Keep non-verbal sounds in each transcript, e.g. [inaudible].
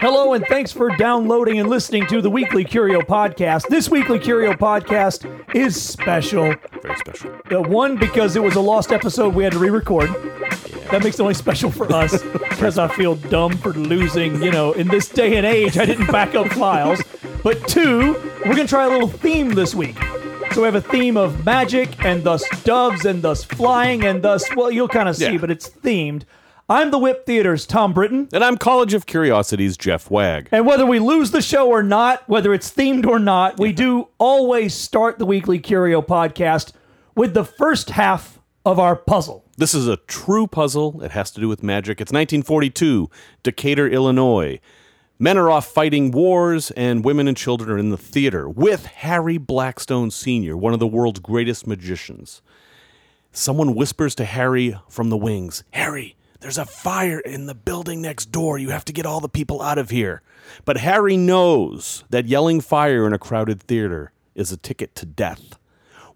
Hello, and thanks for downloading and listening to the Weekly Curio Podcast. This Weekly Curio Podcast is special. Very special. Uh, one, because it was a lost episode we had to re record. That makes it only special for us [laughs] because I feel dumb for losing, you know, in this day and age, I didn't back up files. But two, we're going to try a little theme this week. So we have a theme of magic and thus doves and thus flying and thus, well, you'll kind of see, Yeah. but it's themed. I'm the WIP Theater's Thom Britton. And I'm College of Curiosities Jeff Wagg. And whether we lose the show or not, whether it's themed or not, we do always start the weekly Curio podcast with the first half of our puzzle. This is a true puzzle. It has to do with magic. It's 1942, Decatur, Illinois. Men are off fighting wars, and women and children are in the theater with Harry Blackstone Sr., one of the world's greatest magicians. Someone whispers to Harry from the wings Harry, there's a fire in the building next door. You have to get all the people out of here. But Harry knows that yelling fire in a crowded theater is a ticket to death.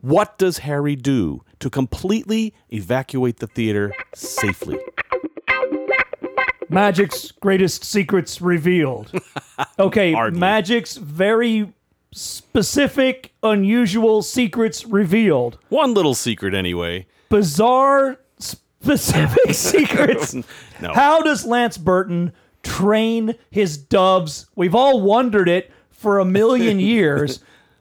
What does Harry do to completely evacuate the theater safely? Magic's greatest secrets revealed. [laughs] Okay, Hardly. Magic's very specific, unusual secrets revealed. One little secret, anyway. Bizarre, specific [laughs] secrets. No. How does Lance Burton train his doves? We've all wondered it for a million [laughs] years.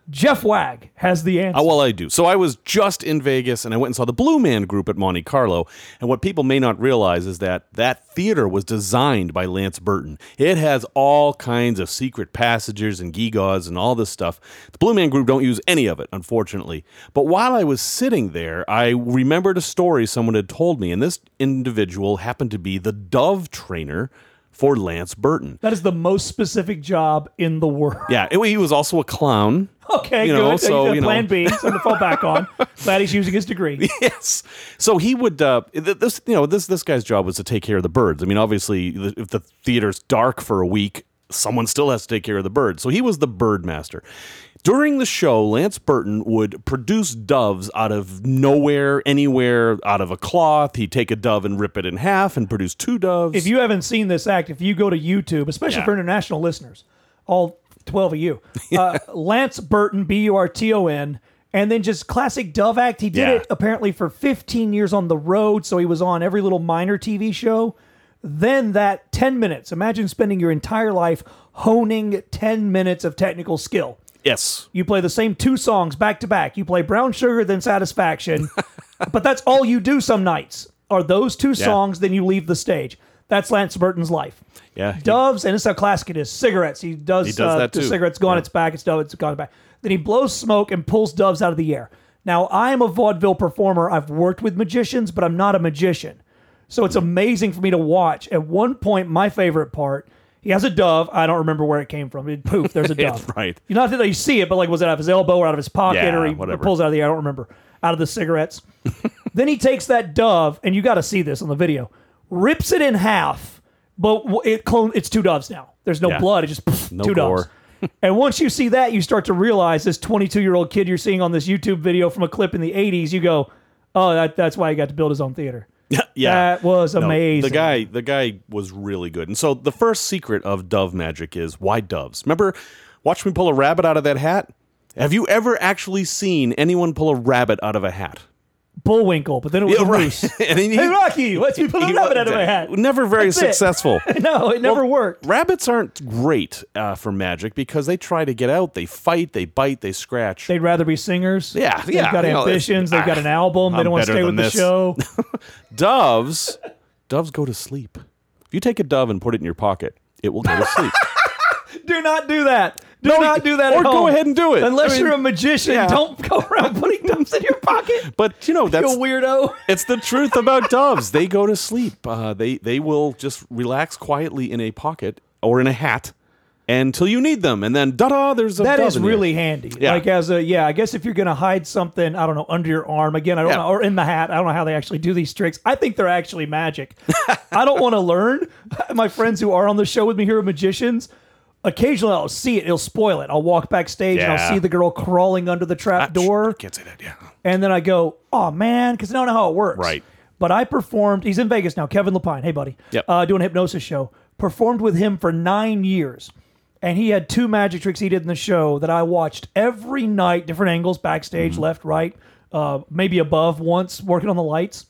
Jeff Wagg has the uh, answer. Oh, well, I do. So I was just in Vegas and I went and saw the Blue Man Group at Monte Carlo. And what people may not realize is that that theater was designed by Lance Burton. It has all kinds of secret passages and gewgaws and all this stuff. The Blue Man Group don't use any of it, unfortunately. But while I was sitting there, I remembered a story someone had told me, and this individual happened to be the dove trainer for Lance Burton. that is the most specific job in the world. Yeah, it- he was also a clown. [laughs] Okay, You good. know, so, you know. plan B, something to fall back on. [laughs] Glad he's using his degree. yes. So he would. Uh, this, you know, this this guy's job was to take care of the birds. I mean, obviously, if the theater's dark for a week, someone still has to take care of the birds. So he was the bird master. During the show, Lance Burton would produce doves out of nowhere, anywhere, out of a cloth. He'd take a dove and rip it in half and produce two doves. If you haven't seen this act, if you go to YouTube, especially Yeah. for international listeners, all 12 of you, [laughs] uh, Lance Burton, B U R T O N, and then just classic Dove act. He did Yeah. it apparently for 15 years on the road, so he was on every little minor TV show. Then that 10 minutes, imagine spending your entire life honing 10 minutes of technical skill. Yes, You play the same two songs back to back. You play Brown Sugar, then Satisfaction. [laughs] but that's all you do some nights are those two songs, then you leave the stage. That's Lance Burton's life. yeah, Doves, and it's how classic it is. Cigarettes. He does, He does uh, that the too. cigarettes go on Yeah. its back, it's dove, it's gone back. Then he blows smoke and pulls doves out of the air. Now, I am a vaudeville performer. I've worked with magicians, but I'm not a magician. So it's amazing for me to watch. At one point, my favorite part, he has a dove. I don't remember where it came from. It, poof, there's a [laughs] dove. right. You not that you see it, but like, was it out of his elbow or out of his pocket, Yeah, or he whatever. pulls it out of the? I don't remember. Out of the cigarettes. [laughs] then he takes that dove, and you got to see this on the video. Rips it in half, but w- it clone. It's two doves now. There's no Yeah. blood. It just pff, No two doves. [laughs] and once you see that, you start to realize this 22 year old kid you're seeing on this YouTube video from a clip in the 80s. You go, oh, that, that's why he got to build his own theater. Yeah. That was No, amazing. The guy, the guy was really good. And so the first secret of dove magic is why doves. Remember, watch me pull a rabbit out of that hat. Have you ever actually seen anyone pull a rabbit out of a hat? Bullwinkle, but then it was a moose. [laughs] and he, Hey Rocky, let's me pull a rabbit out of my hat. Never very That's it. successful. [laughs] no, it never Well, worked. Rabbits aren't great uh, for magic because they try to get out. They fight. They bite. They scratch. They'd rather be singers. Yeah, They've yeah, got you know, ambitions. They've got ah, an album. They I'm don't want to stay with the show. [laughs] doves, doves go to sleep. If you take a dove and put it in your pocket, it will go to sleep. do not do that. Do No, not do that. or go ahead and do it. Unless I mean, you're a magician, yeah. don't go around putting doves in your pocket. [laughs] but you know [laughs] You that's weirdo. [laughs] It's the truth about doves. They go to sleep. Uh, they they will just relax quietly in a pocket or in a hat until you need them, and then da da. There's a That is there. really handy. Yeah. Like as a yeah, I guess if you're gonna hide something, I don't know, under your arm again, I don't Yeah. know, or in the hat. I don't know how they actually do these tricks. I think they're actually magic. I don't want to learn. My friends who are on the show with me here are magicians. Occasionally, I'll see it. It'll spoil it. I'll walk backstage and I'll see the girl crawling under the trap door. Can't say that. Yeah. And then I go, oh man, because I don't know how it works. Right. But I performed. He's in Vegas now. Kevin Lepine. Hey, buddy. Yep. Uh, doing a hypnosis show. performed with him for nine years. And he had two magic tricks he did in the show that I watched every night, different angles, backstage, left, right, uh, maybe above once, working on the lights.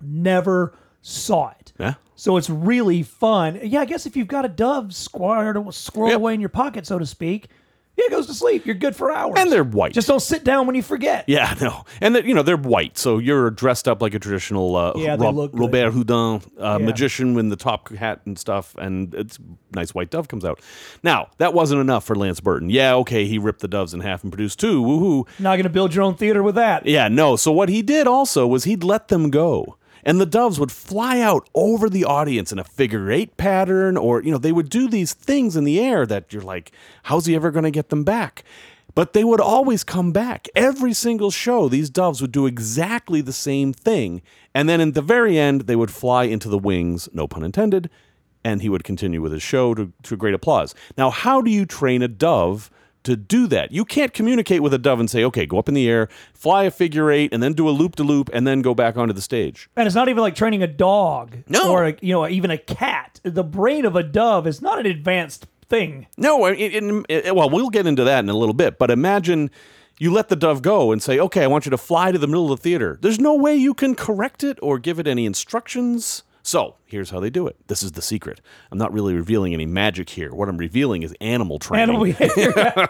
Never saw it. Yeah. So it's really fun. Yeah, I guess if you've got a dove squared squirreled Yep. away in your pocket, so to speak, yeah, it goes to sleep. You're good for hours. And they're white. Just don't sit down when you forget. Yeah, no, and they're, you know they're white, so you're dressed up like a traditional uh, Yeah, Rob- Robert Houdin uh, Yeah. magician with the top hat and stuff, and it's nice white dove comes out. Now that wasn't enough for Lance Burton. Yeah, okay, he ripped the doves in half and produced two. Woohoo! Not going to build your own theater with that. Yeah, no. So what he did also was he'd let them go. And the doves would fly out over the audience in a figure eight pattern, or, you know, they would do these things in the air that you're like, how's he ever going to get them back? But they would always come back. Every single show, these doves would do exactly the same thing. And then in the very end, they would fly into the wings, no pun intended, and he would continue with his show to, to great applause. Now, how do you train a dove to do that? You can't communicate with a dove and say, okay, go up in the air, fly a figure eight, and then do a loop to loop, and then go back onto the stage. And it's not even like training a dog No. or a, you know even a cat. The brain of a dove is not an advanced thing. No, it, it, it- well, we'll get into that in a little bit, but imagine you let the dove go and say, okay, I want you to fly to the middle of the theater. There's no way you can correct it or give it any instructions. So here's how they do it. This is the secret. I'm not really revealing any magic here. What I'm revealing is animal training. Animal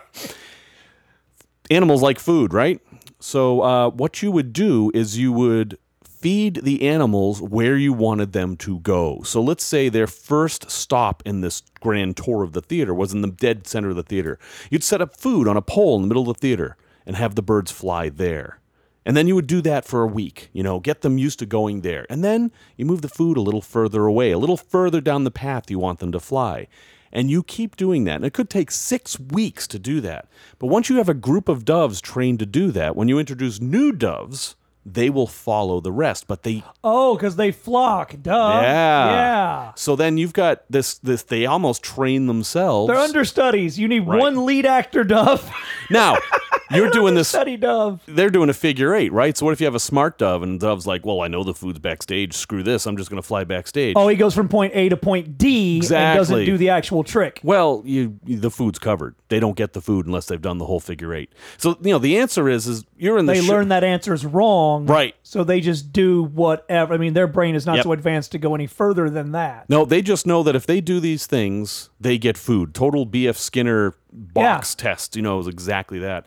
[laughs] animals like food, right? So uh, what you would do is you would feed the animals where you wanted them to go. So let's say their first stop in this grand tour of the theater was in the dead center of the theater. You'd set up food on a pole in the middle of the theater and have the birds fly there. And then you would do that for a week, you know, get them used to going there. And then you move the food a little further away, a little further down the path you want them to fly. And you keep doing that. And it could take six weeks to do that. But once you have a group of doves trained to do that, when you introduce new doves, they will follow the rest. But they oh, because they flock. Duh. yeah. Yeah. So then you've got this this they almost train themselves. They're understudies. You need Right. one lead actor dove. now, [laughs] you're doing this Study dove. they're doing a figure eight, right? So what if you have a smart dove and dove's like, well, I know the food's backstage. Screw this. I'm just going to fly backstage. Oh, he goes from point A to point D and doesn't do the actual trick. Well, you the food's covered. They don't get the food unless they've done the whole figure eight. So you know the answer is is you're in the They show- learn that answer is wrong. Right. So they just do whatever. I mean, their brain is not Yep. so advanced to go any further than that. No, they just know that if they do these things, they get food. Total BF Skinner box test, you know, is exactly that.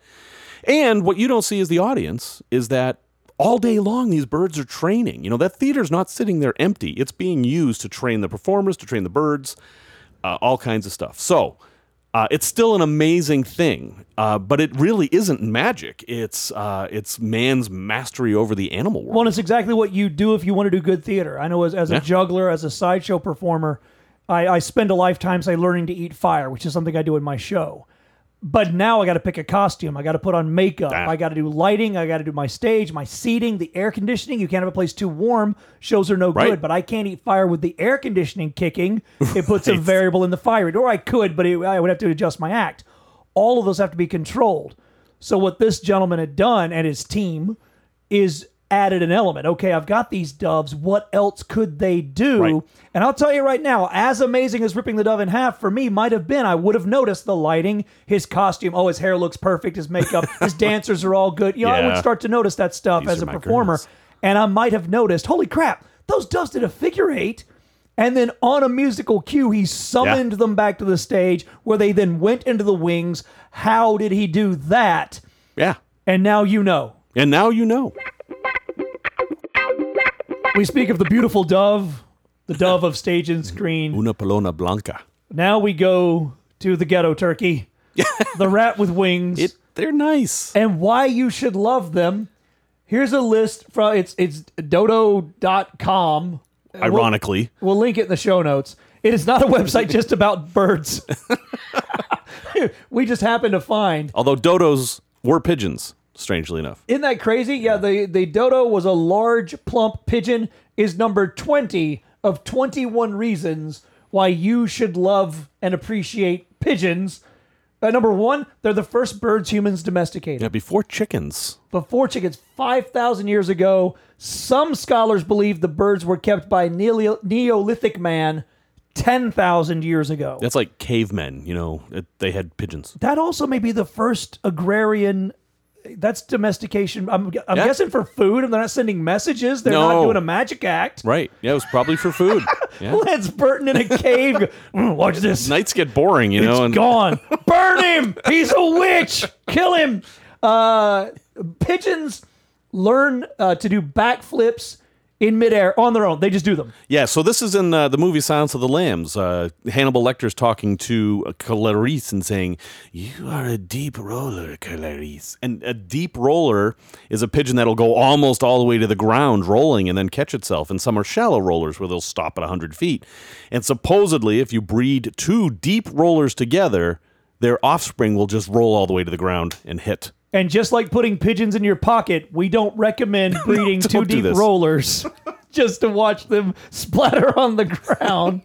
And what you don't see as the audience is that all day long these birds are training. You know, that theater's not sitting there empty. It's being used to train the performers, to train the birds, uh, all kinds of stuff. So, uh, it's still an amazing thing, uh, but it really isn't magic. It's uh, it's man's mastery over the animal world. Well, it's exactly what you do if you want to do good theater. I know as, as Yeah. a juggler, as a sideshow performer, I, I spend a lifetime, say, learning to eat fire, which is something I do in my show. But now I got to pick a costume. I got to put on makeup. Ah. I got to do lighting. I got to do my stage, my seating, the air conditioning. You can't have a place too warm. Shows are no Right. good. But I can't eat fire with the air conditioning kicking. It puts a [laughs] variable in the fire. Or I could, but it, I would have to adjust my act. All of those have to be controlled. So what this gentleman had done and his team is added an element. Okay, I've got these doves. What else could they do? Right. And I'll tell you right now, as amazing as ripping the dove in half for me might have been, I would have noticed the lighting, his costume. Oh, his hair looks perfect. His makeup, [laughs] his dancers are all good. You know, I would start to notice that stuff These as a performer. girls. And I might have noticed, holy crap, those doves did a figure eight. And then on a musical cue, he summoned them back to the stage where they then went into the wings. How did he do that? yeah. And now you know. And now you know. We speak of the beautiful dove, the dove of stage and screen. Una paloma blanca. Now we go to the ghetto turkey, [laughs] the rat with wings, It they're nice. and why you should love them. Here's a list from it's it's dodo.com. Ironically, We'll link it in the show notes. It is not a website [laughs] just about birds. [laughs] we just happened to find. although dodos were pigeons, strangely enough. Isn't that crazy? Yeah, the, the dodo was a large, plump pigeon, is number 20 of 21 reasons why you should love and appreciate pigeons. Uh, number one, they're the first birds humans domesticated. Yeah, before chickens. Before chickens, 5,000 years ago, some scholars believe the birds were kept by Neolithic man 10,000 years ago. That's like cavemen, you know, it, they had pigeons. That also may be the first agrarian. That's domestication. I'm, I'm Yeah. guessing for food, and they're not sending messages. They're not doing a magic act. Right. Yeah, it was probably for food. [laughs] Yeah. Lance Burton in a cave. "Mm, watch this. Nights get boring, you know, It's and gone. [laughs] Burn him. He's a witch. Kill him. Uh, pigeons learn uh, to do backflips in midair on their own. They just do them. Yeah, so this is in uh, the movie Silence of the Lambs. Uh, Hannibal Lecter's talking to Clarice and saying, "You are a deep roller, Clarice." And a deep roller is a pigeon that'll go almost all the way to the ground, rolling and then catch itself. And some are shallow rollers where they'll stop at hundred feet. And supposedly, if you breed two deep rollers together, their offspring will just roll all the way to the ground and hit. And just like putting pigeons in your pocket, we don't recommend [laughs] breeding 2 don't do deep this. rollers [laughs] just to watch them splatter [laughs] on the ground.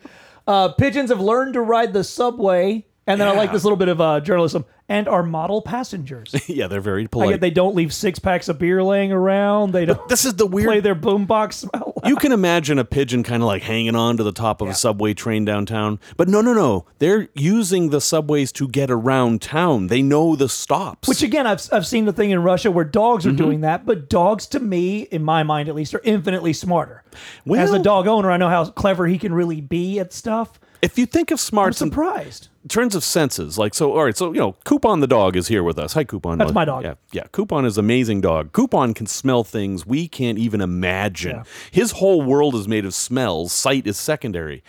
Uh, pigeons have learned to ride the subway, and then I like this little bit of uh, journalism, and are model passengers. yeah, they're very I polite. get they don't leave six packs of beer laying around. They don't this is the weird play their boombox. out. You can imagine a pigeon kind of like hanging on to the top of a subway train downtown. But no, no, no. They're using the subways to get around town. They know the stops. Which again, I've, I've seen the thing in Russia where dogs are Mm-hmm. doing that, but dogs, to me, in my mind at least, are infinitely smarter. As a dog owner, I know how clever he can really be at stuff. If you think of I'm smarts in surprised. terms of senses, like so, all right, so you know, Coupon the dog is here with us. Hi, Coupon. That's my dog. Yeah, yeah. Coupon is amazing dog. Coupon can smell things we can't even imagine. Yeah. His whole world is made of smells. Sight is secondary.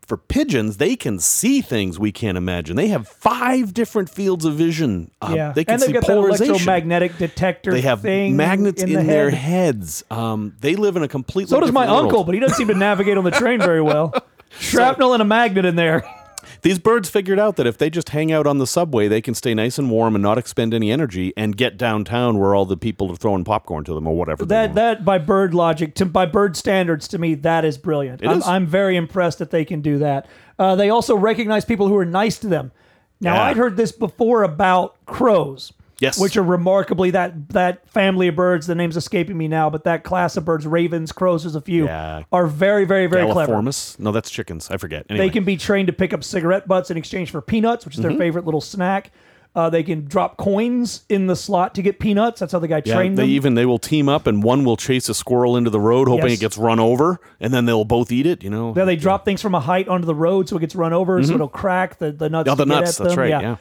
For pigeons, they can see things we can't imagine. They have five different fields of vision. Uh, Yeah, they can and they've see got that polarization. electromagnetic detector. They have magnets in, the their head. heads. Um, they live in a completely. So does my world. uncle, but he doesn't seem to navigate on the train very well. [laughs] Shrapnel and a magnet in there. [laughs] These birds figured out that if they just hang out on the subway, they can stay nice and warm and not expend any energy and get downtown where all the people are throwing popcorn to them or whatever. they That want. that by bird logic, to by bird standards, to me that is brilliant. I'm, is. I'm very impressed that they can do that. Uh, they also recognize people who are nice to them. Now Yeah. I'd heard this before about crows. Yes. Which are remarkably that that family of birds. The name's escaping me now, but that class of birds, ravens, crows, there's a few, Yeah. are very, very, very clever. No, that's chickens. I forget. Anyway. They can be trained to pick up cigarette butts in exchange for peanuts, which is Mm-hmm. their favorite little snack. Uh, they can drop coins in the slot to get peanuts. That's how the guy yeah, trained they them. even they will team up and one will chase a squirrel into the road hoping Yes. it gets run over and then they'll both eat it, you know. Yeah, they drop things from a height onto the road so it gets run over, so it'll crack the, the nuts. Oh, the nuts, at that's them. right, yeah.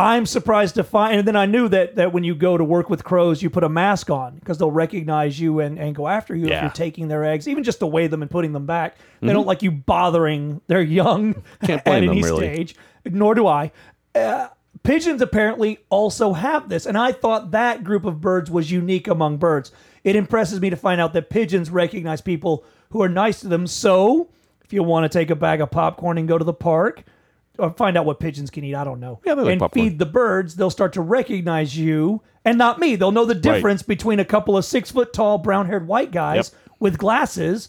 I'm surprised to find, and then I knew that that when you go to work with crows, you put a mask on because they'll recognize you and, and go after you if Yeah. Mm-hmm. you're taking their eggs, even just to weigh them and putting them back. They don't like you bothering their young [laughs] Can't [laughs] at blame any them, really. stage. Nor do I. Uh, pigeons apparently also have this, and I thought that group of birds was unique among birds. It impresses me to find out that pigeons recognize people who are nice to them. So, if you want to take a bag of popcorn and go to the park, or find out what pigeons can eat, I don't know. Yeah, they like and popcorn. feed the birds, they'll start to recognize you, and not me. They'll know the difference between a couple of six foot tall, brown haired white guys with glasses,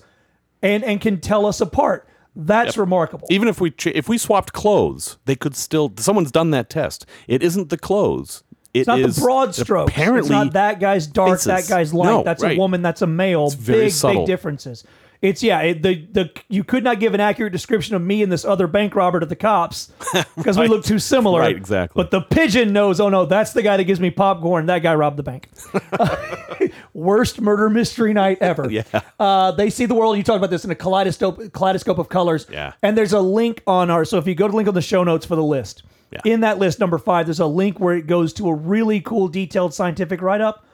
and and can tell us apart. That's remarkable. Even if we ch- if we swapped clothes, they could still someone's done that test. It isn't the clothes. It's not the broad strokes. Apparently it's not that guy's dark, faces. that guy's light. No, that's right. a woman, that's a male. very big, subtle. big differences. It's yeah. It, the the you could not give an accurate description of me and this other bank robber to the cops [laughs] because we look too similar. Right, exactly. But the pigeon knows. Oh no, that's the guy that gives me popcorn. That guy robbed the bank. [laughs] [laughs] Worst murder mystery night ever. Yeah. Uh, they see the world. You talked about this in a kaleidoscope kaleidoscope of colors. Yeah. And there's a link on our. So if you go to the link on the show notes for the list, Yeah. in that list number five, there's a link where it goes to a really cool, detailed scientific write up.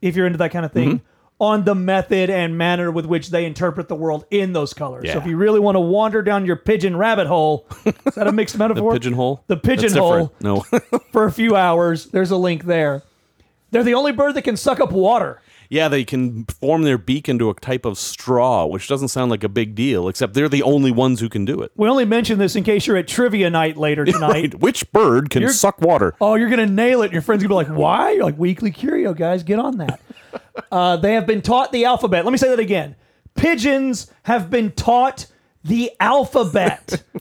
If you're into that kind of thing. Mm-hmm. On the method and manner with which they interpret the world in those colors. So Yeah. if you really want to wander down your pigeon rabbit hole, is that a mixed [laughs] metaphor? The pigeonhole. The That's pigeonhole different. No. [laughs] for a few hours. There's a link there. They're the only bird that can suck up water. Yeah, they can form their beak into a type of straw, which doesn't sound like a big deal, except they're the only ones who can do it. We only mention this in case you're at trivia night later [laughs] tonight. Right. Which bird can suck water? Oh, you're gonna nail it. Your friends gonna be like, "Why?" You're like, "Weekly Curio, guys, get on that." Uh, they have been taught the alphabet. Let me say that again. Pigeons have been taught the alphabet. [laughs]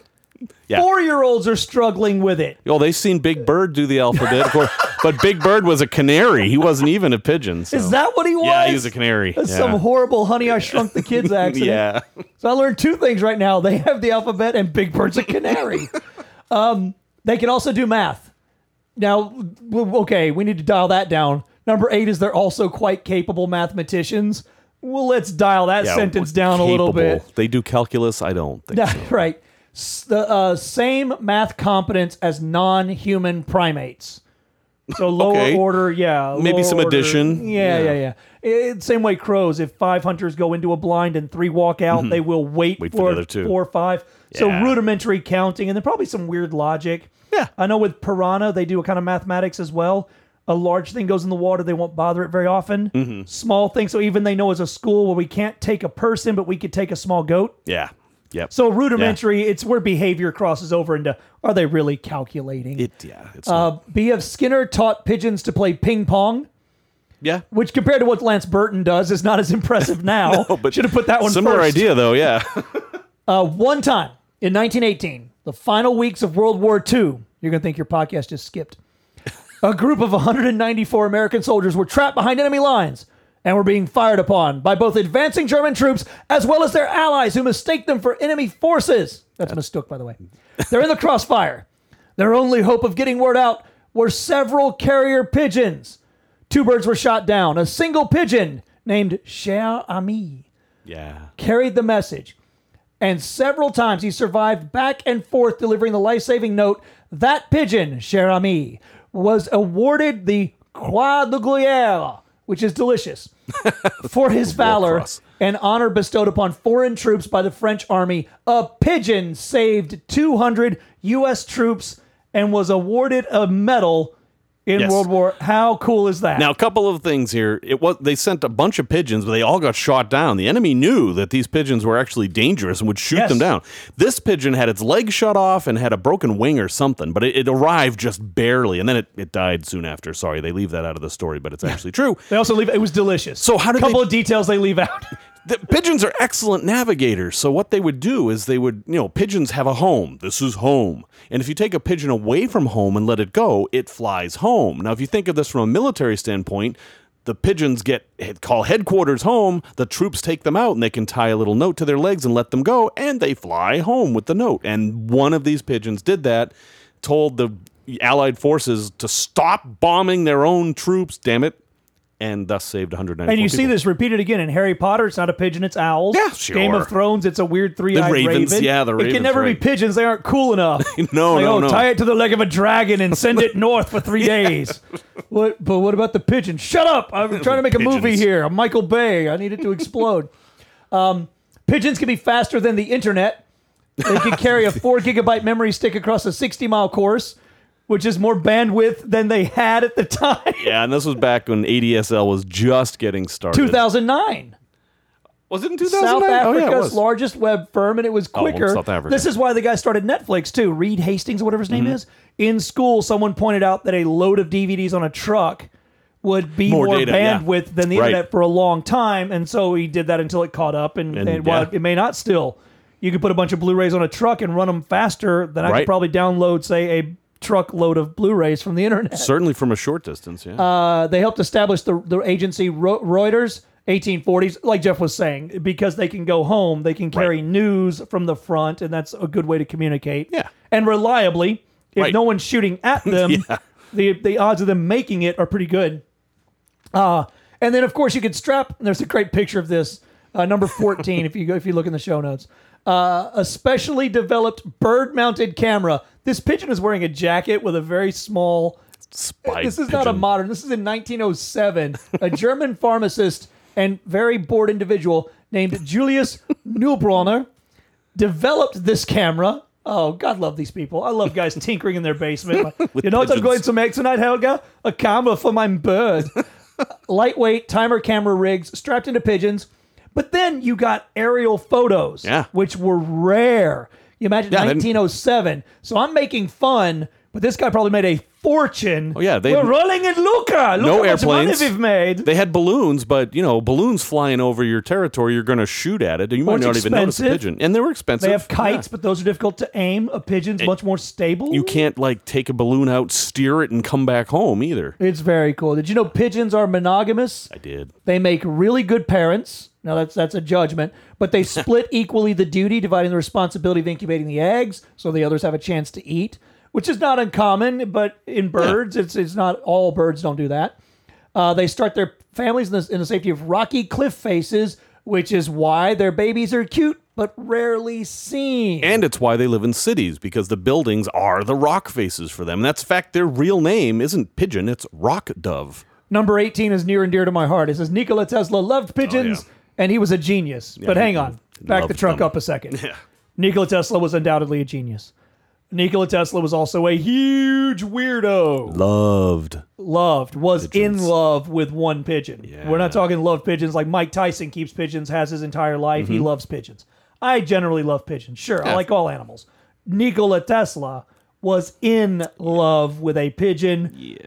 Yeah. Four year olds are struggling with it. Oh, they've seen Big Bird do the alphabet, of course. [laughs] But Big Bird was a canary. He wasn't even a pigeon. so- Is that what he was? Yeah, he was a canary. That's Yeah. some horrible Honey I Shrunk the Kids [laughs] accident. Yeah. So I learned two things right now. They have the alphabet and Big Bird's a canary. um, they can also do math. Now, okay, we need to dial that down. Number eight is they're also quite capable mathematicians. Well, let's dial that Yeah, sentence down a little bit. capable. They do calculus. I don't think. So. [laughs] right. S- The uh, same math competence as non-human primates. So [laughs] lower Okay. order, yeah. Maybe lower some order. addition. Yeah, yeah, Yeah. It- same way crows. If five hunters go into a blind and three walk out, they will wait, Mm-hmm. Wait for for, the other two. four or five. So Yeah. rudimentary counting, and then probably some weird logic. Yeah. I know with piranha they do a kind of mathematics as well. A large thing goes in the water, they won't bother it very often. Mm-hmm. Small thing, so even they know as a school where we can't take a person, but we could take a small goat. Yeah. Yep. So rudimentary, it's where behavior crosses over into are they really calculating? it. Yeah. It's uh, not- B.F. Skinner taught pigeons to play ping pong, yeah. which compared to what Lance Burton does is not as impressive [laughs] now. but Should have put that one Similar first. idea, though. Yeah. [laughs] Uh, one time in 1918, the final weeks of World War II, you're going to think your podcast just skipped. A group of 194 American soldiers were trapped behind enemy lines and were being fired upon by both advancing German troops as well as their allies who mistake them for enemy forces. That's mistook, by the way. They're in the crossfire. Their only hope of getting word out were several carrier pigeons. Two birds were shot down. A single pigeon named Cher Ami yeah. carried the message. And several times he survived back and forth delivering the life saving note. That pigeon, cher ami, was awarded the Croix de Guerre, which is delicious, [laughs] for his valor Cross. and honor bestowed upon foreign troops by the French army. A pigeon saved 200 U.S. troops and was awarded a medal in Yes. World War. How cool is that? Now, a couple of things here. It was they sent a bunch of pigeons, but they all got shot down. The enemy knew that these pigeons were actually dangerous and would shoot Yes. them down. This pigeon had its leg shut off and had a broken wing or something, but it, it arrived just barely, and then it, it died soon after. Sorry, they leave that out of the story, but it's actually true. they also leave it was delicious. So how did a couple they- of details they leave out. [laughs] The pigeons are excellent navigators. So what they would do is they would, you know, pigeons have a home. This is home. And if you take a pigeon away from home and let it go, it flies home. Now, if you think of this from a military standpoint, the pigeons get call headquarters home. The troops take them out and they can tie a little note to their legs and let them go, and they fly home with the note. And one of these pigeons did that, told the Allied forces to stop bombing their own troops. Damn it! And thus saved 194 And you see this repeated again in Harry Potter. It's not a pigeon, it's owls. Yeah, sure. Game of Thrones, it's a weird three-eyed ravens, raven. yeah, the It can never be pigeons. They aren't cool enough. [laughs] No, Like, no, oh, no. Tie it to the leg of a dragon and send it [laughs] north for three days. What? But what about the pigeon? Shut up! I'm [laughs] trying to make a movie here. I'm Michael Bay. I need it to explode. Um, pigeons can be faster than the internet. They can carry a four gigabyte memory stick across a 60 mile course, which is more bandwidth than they had at the time. [laughs] Yeah, and this was back when ADSL was just getting started. 2009. Was it in 2009? South Africa's oh, yeah, it was. largest web firm, and it was well, quicker. South Africa. This is why the guy started Netflix too. Reed Hastings, or whatever his name Mm-hmm. is. In school, someone pointed out that a load of DVDs on a truck would be More more, data, yeah. bandwidth than the Right. internet for a long time, and so he did that until it caught up. And, And, and while yeah. it may not still, you could put a bunch of Blu-rays on a truck and run them faster than I could probably download, say, a truckload of Blu-rays from the internet. Certainly from a short distance, yeah. Uh, they helped establish the, the agency Reuters, 1840s, like Jeff was saying, because they can go home, they can carry Right. news from the front, and that's a good way to communicate. Yeah. And reliably, if Right. no one's shooting at [laughs] them, Yeah. the, the odds of them making it are pretty good. Uh, and then, of course, you could strap, and there's a great picture of this, uh, number 14, [laughs] if you go, if you look in the show notes. Uh, a specially developed bird mounted camera. This pigeon is wearing a jacket with a very small Spy this is not a modern. This is in 1907. a German [laughs] pharmacist and very bored individual named Julius Neubronner developed this camera. Oh, God love these people. I love guys tinkering in their basement. [laughs] you know what I'm going to make tonight, Helga? A camera for my bird. [laughs] Lightweight timer camera rigs strapped into pigeons. But then you got aerial photos, Yeah. which were rare. You imagine Yeah, then- 1907. So I'm making fun But this guy probably made a fortune. Oh, yeah, they- we're rolling in Luca. Look No how much money airplanes. we've made. They had balloons, but you know, balloons flying over your territory, you're going to shoot at it, and you might not even notice a pigeon. And they were expensive. They have kites, Yeah. but those are difficult to aim. A pigeon's much more stable. You can't like take a balloon out, steer it, and come back home either. It's very cool. Did you know pigeons are monogamous? I did. They make really good parents. Now that's that's a judgment, but they [laughs] split equally the duty, dividing the responsibility of incubating the eggs, so the others have a chance to eat, which is not uncommon. But in birds, it's it's not all birds don't do that. Uh, they start their families in the, in the safety of rocky cliff faces, which is why their babies are cute but rarely seen. And it's why they live in cities because the buildings are the rock faces for them. That's fact their real name isn't pigeon; it's rock dove. Number 18 is near and dear to my heart. It says Nikola Tesla loved pigeons Oh. And he was a genius. but hang on, back the loved truck them. up a second. [laughs] Nikola Tesla was undoubtedly a genius. Nikola Tesla was also a huge weirdo. Loved. Loved, was Pigeons. in love with one pigeon. We're not talking love pigeons like Mike Tyson keeps pigeons, has his entire life. Mm-hmm. He loves pigeons. I generally love pigeons. Sure, I like all animals. Nikola Tesla was in love with a pigeon. Yeah.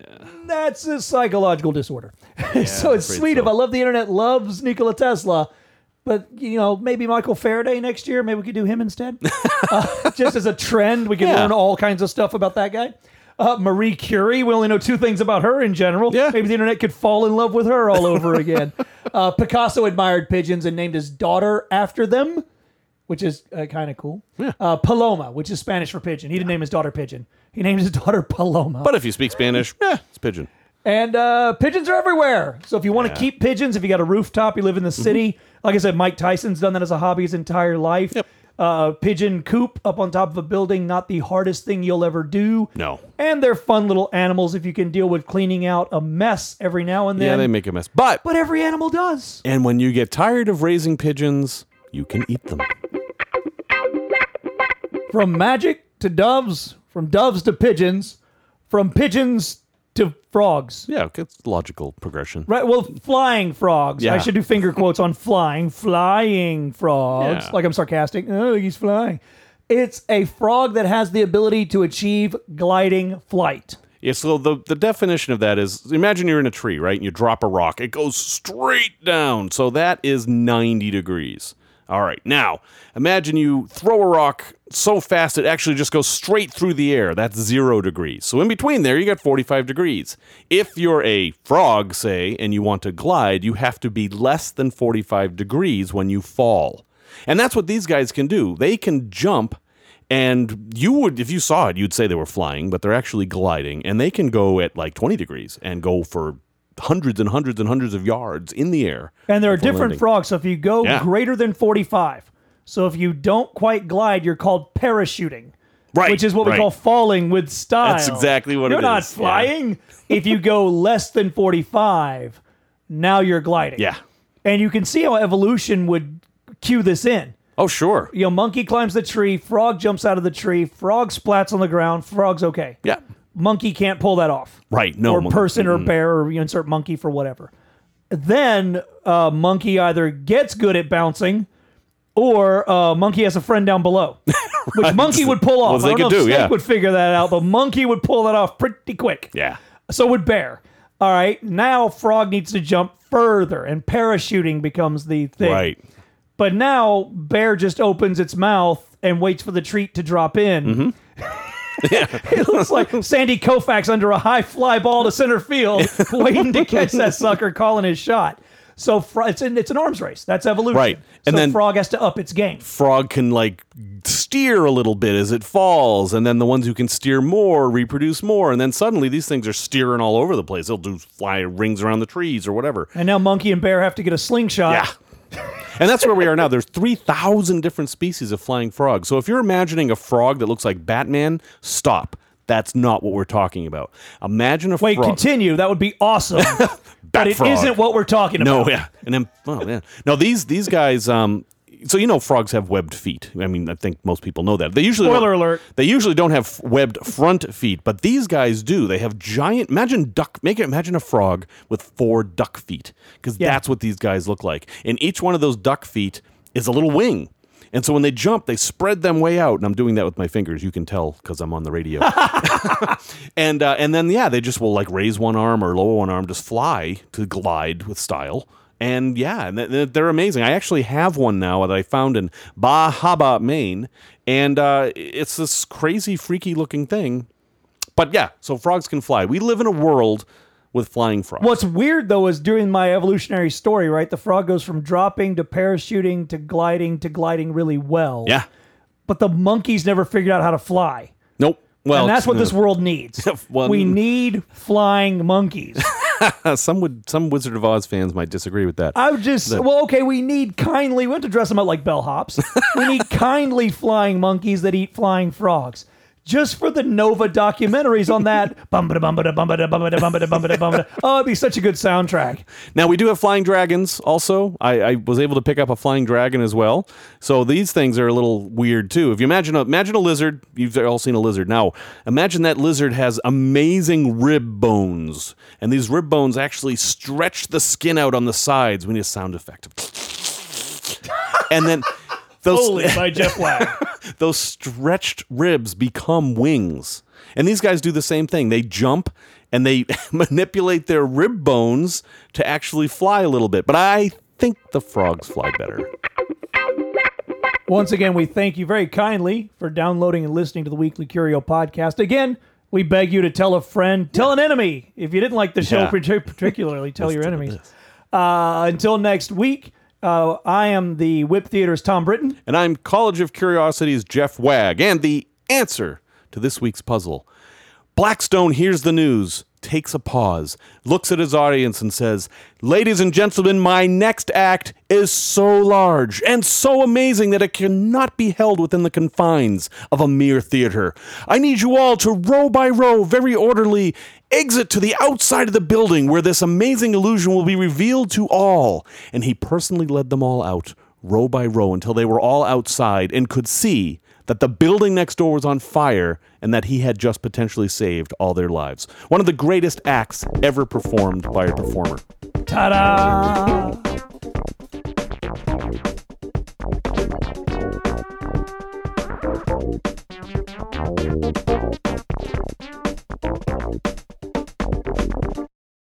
That's a psychological disorder. [laughs] so it's sweet if I love the internet loves Nikola Tesla, but you know maybe Michael Faraday next year. Maybe we could do him instead, [laughs] uh, just as a trend. We could Yeah. learn all kinds of stuff about that guy. Uh, Marie Curie. We only know two things about her in general. Yeah. Maybe the internet could fall in love with her all over [laughs] again. uh, Picasso admired pigeons and named his daughter after them, which is uh, kind of cool. Uh, Paloma, which is Spanish for pigeon. He didn't name his daughter pigeon. He named his daughter Paloma. But if you speak Spanish, yeah, it's pigeon. And uh, pigeons are everywhere. So if you want to Yeah. keep pigeons, if you got a rooftop, you live in the city. Like I said, Mike Tyson's done that as a hobby his entire life. Yep. Uh, pigeon coop up on top of a building, not the hardest thing you'll ever do. No. And they're fun little animals if you can deal with cleaning out a mess every now and then. Yeah, they make a mess. But but every animal does. and when you get tired of raising pigeons, you can eat them. From magic to doves, from doves to pigeons, from pigeons to frogs. Yeah, it's logical progression. Right. Well, flying frogs. Yeah. I should do finger [laughs] quotes on flying, flying frogs. Yeah. Like I'm sarcastic. Oh, he's flying. It's a frog that has the ability to achieve gliding flight. Yeah, so the, the definition of that is imagine you're in a tree, right? And you drop a rock, it goes straight down. So that is 90 degrees. All right, now imagine you throw a rock so fast it actually just goes straight through the air. That's zero degrees. So in between there, you got 45 degrees. If you're a frog, say, and you want to glide, you have to be less than 45 degrees when you fall. And that's what these guys can do. They can jump and you would, if you saw it, you'd say they were flying, but they're actually gliding, and they can go at like 20 degrees and go for hundreds and hundreds and hundreds of yards in the air. And there are different landing. frogs. So if you go Yeah. greater than 45, so if you don't quite glide, you're called parachuting. Right, Which is what we call falling with style. That's exactly what it is. you're it not is, yeah. flying. [laughs] if you go less than 45, now you're gliding. Yeah. And you can see how evolution would cue this in. Oh, sure. You know, monkey climbs the tree, frog jumps out of the tree, frog splats on the ground, frog's okay. Yeah. Monkey can't pull that off. Right. No. or mon- person or bear or you insert monkey for whatever. Then uh, monkey either gets good at bouncing or uh, monkey has a friend down below, [laughs] which monkey would pull off. Well, they I don't could know if do, Snake yeah. would figure that out, but monkey would pull that off pretty quick. Yeah. So would bear. All right, now frog needs to jump further, and parachuting becomes the thing. Right. But now bear just opens its mouth and waits for the treat to drop in. Mm-hmm. [laughs] it looks like Sandy Koufax under a high fly ball to center field, [laughs] waiting to catch that sucker, calling his shot. So fro- it's an, it's an arms race. That's evolution. Right. And so then- frog has to up its game. Frog can like steer a little bit as it falls, and then the ones who can steer more reproduce more, and then suddenly these things are steering all over the place. They'll do fly rings around the trees or whatever. And now monkey and bear have to get a slingshot. Yeah. And that's where we are now. There's 3,000 different species of flying frogs. So if you're imagining a frog that looks like Batman, stop. That's not what we're talking about. Imagine a Wait, frog. continue. That would be awesome. [laughs] but it frog. not what we're talking about. No, yeah. And then, oh, man. No, these these guys, um, so you know frogs have webbed feet. I mean, I think most people know that. They usually Spoiler alert. They usually don't have webbed front feet, but these guys do. They have giant. Imagine duck. Make it. Imagine a frog with four duck feet, because Yeah. that's what these guys look like. And each one of those duck feet is a little wing. And so when they jump, they spread them way out. And I'm doing that with my fingers. You can tell because I'm on the radio. [laughs] and uh, and then yeah, they just will like raise one arm or lower one arm, just fly to glide with style. And yeah, they're amazing. I actually have one now that I found in Bahaba, Maine, and uh, it's this crazy, freaky looking thing. But yeah, so frogs can fly. We live in a world with flying frogs. What's weird though is during my evolutionary story, right? The frog goes from dropping to parachuting to gliding to gliding really well. Yeah. But the monkeys never figured out how to fly. Nope. Well, and that's what this [laughs] world needs. [laughs] Well, we need flying monkeys. [laughs] some would some Wizard of Oz fans might disagree with that. I would just well, okay. We need kindly. We have to dress them up like bellhops. we need kindly flying monkeys that eat flying frogs. Just for the Nova documentaries on that. Oh, it'd be such a good soundtrack. Now we do have flying dragons. Also, I, I was able to pick up a flying dragon as well. So these things are a little weird too. If you imagine a, imagine a lizard, you've all seen a lizard. Now imagine that lizard has amazing rib bones, and these rib bones actually stretch the skin out on the sides. We need a sound effect. [laughs] and then those Holy [laughs] by Jeff Wagg. those stretched ribs become wings. And these guys do the same thing. They jump and they [laughs] manipulate their rib bones to actually fly a little bit. But I think the frogs fly better. Once again, we thank you very kindly for downloading and listening to the Weekly Curio podcast. Again, we beg you to tell a friend, tell an enemy. If you didn't like the show, Yeah. particularly, tell your enemies. Uh, until next week, uh, I am the WIP Theater's Thom Britton. And I'm College of Curiosity's Jeff Wagg. And the answer to this week's puzzle Blackstone hears the news, takes a pause, looks at his audience, and says, Ladies and gentlemen, my next act is so large and so amazing that it cannot be held within the confines of a mere theater. I need you all to row by row, very orderly, exit to the outside of the building where this amazing illusion will be revealed to all. And he personally led them all out, row by row, until they were all outside and could see that the building next door was on fire and that he had just potentially saved all their lives. One of the greatest acts ever performed by a performer. Ta da!